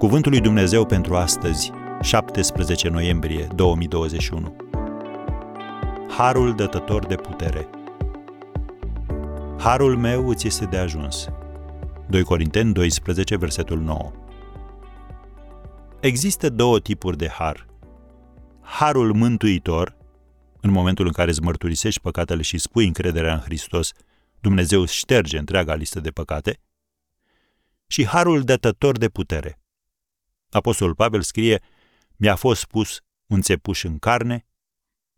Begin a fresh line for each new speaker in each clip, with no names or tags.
Cuvântul lui Dumnezeu pentru astăzi, 17 noiembrie 2021. Harul dătător de putere. Harul meu îți este de ajuns. 2 Corinteni 12, versetul 9. Există două tipuri de har. Harul mântuitor, în momentul în care îți mărturisești păcatele și spui încrederea în Hristos, Dumnezeu îți șterge întreaga listă de păcate, și harul dătător de putere. Apostolul Pavel scrie, mi-a fost pus un țepuș în carne,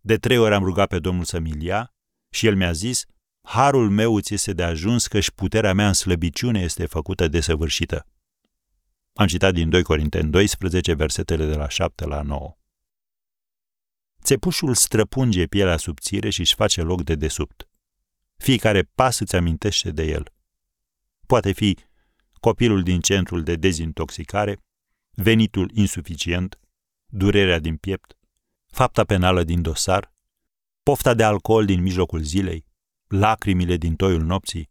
de trei ori am rugat pe Domnul să-mi ia și el mi-a zis, harul meu îți este de ajuns că și puterea mea în slăbiciune este făcută desăvârșită. Am citat din 2 Corinteni 12, versetele de la 7 la 9. Țepușul străpunge pielea subțire și își face loc de desubt. Fiecare pas îți amintește de el. Poate fi copilul din centrul de dezintoxicare, venitul insuficient, durerea din piept, fapta penală din dosar, pofta de alcool din mijlocul zilei, lacrimile din toiul nopții.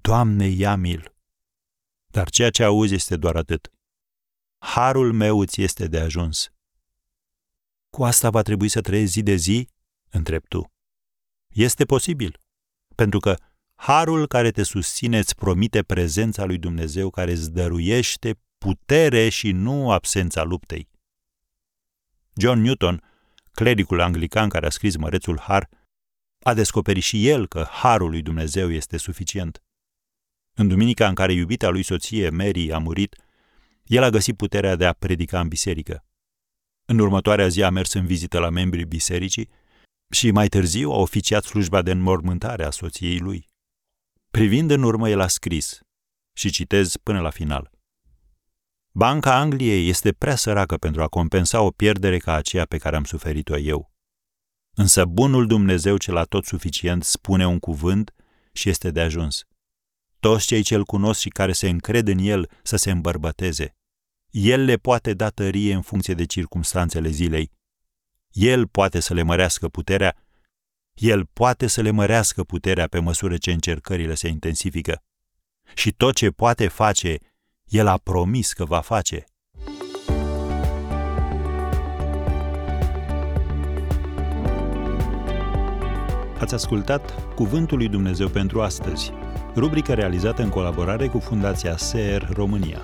Doamne, ia mil! Dar ceea ce auzi este doar atât. Harul meu îți este de ajuns. Cu asta va trebui să trăiesc zi de zi? întreb tu. Este posibil, pentru că harul care te susține îți promite prezența lui Dumnezeu care îți dăruiește putere și nu absența luptei. John Newton, clericul anglican care a scris Mărețul Har, a descoperit și el că harul lui Dumnezeu este suficient. În duminica în care iubita lui soție, Mary, a murit, el a găsit puterea de a predica în biserică. În următoarea zi a mers în vizită la membrii bisericii și mai târziu a oficiat slujba de înmormântare a soției lui. Privind în urmă, el a scris, și citez până la final. Banca Angliei este prea săracă pentru a compensa o pierdere ca aceea pe care am suferit-o eu. Însă bunul Dumnezeu cel tot suficient spune un cuvânt și este de ajuns. Toți cei ce-L cunosc și care se încred în El să se îmbărbăteze. El le poate da tărie în funcție de circumstanțele zilei. El poate să le mărească puterea el poate să le mărească puterea pe măsură ce încercările se intensifică. Și tot ce poate face, El a promis că va face. Ați ascultat Cuvântul lui Dumnezeu pentru astăzi, rubrica realizată în colaborare cu Fundația SER România.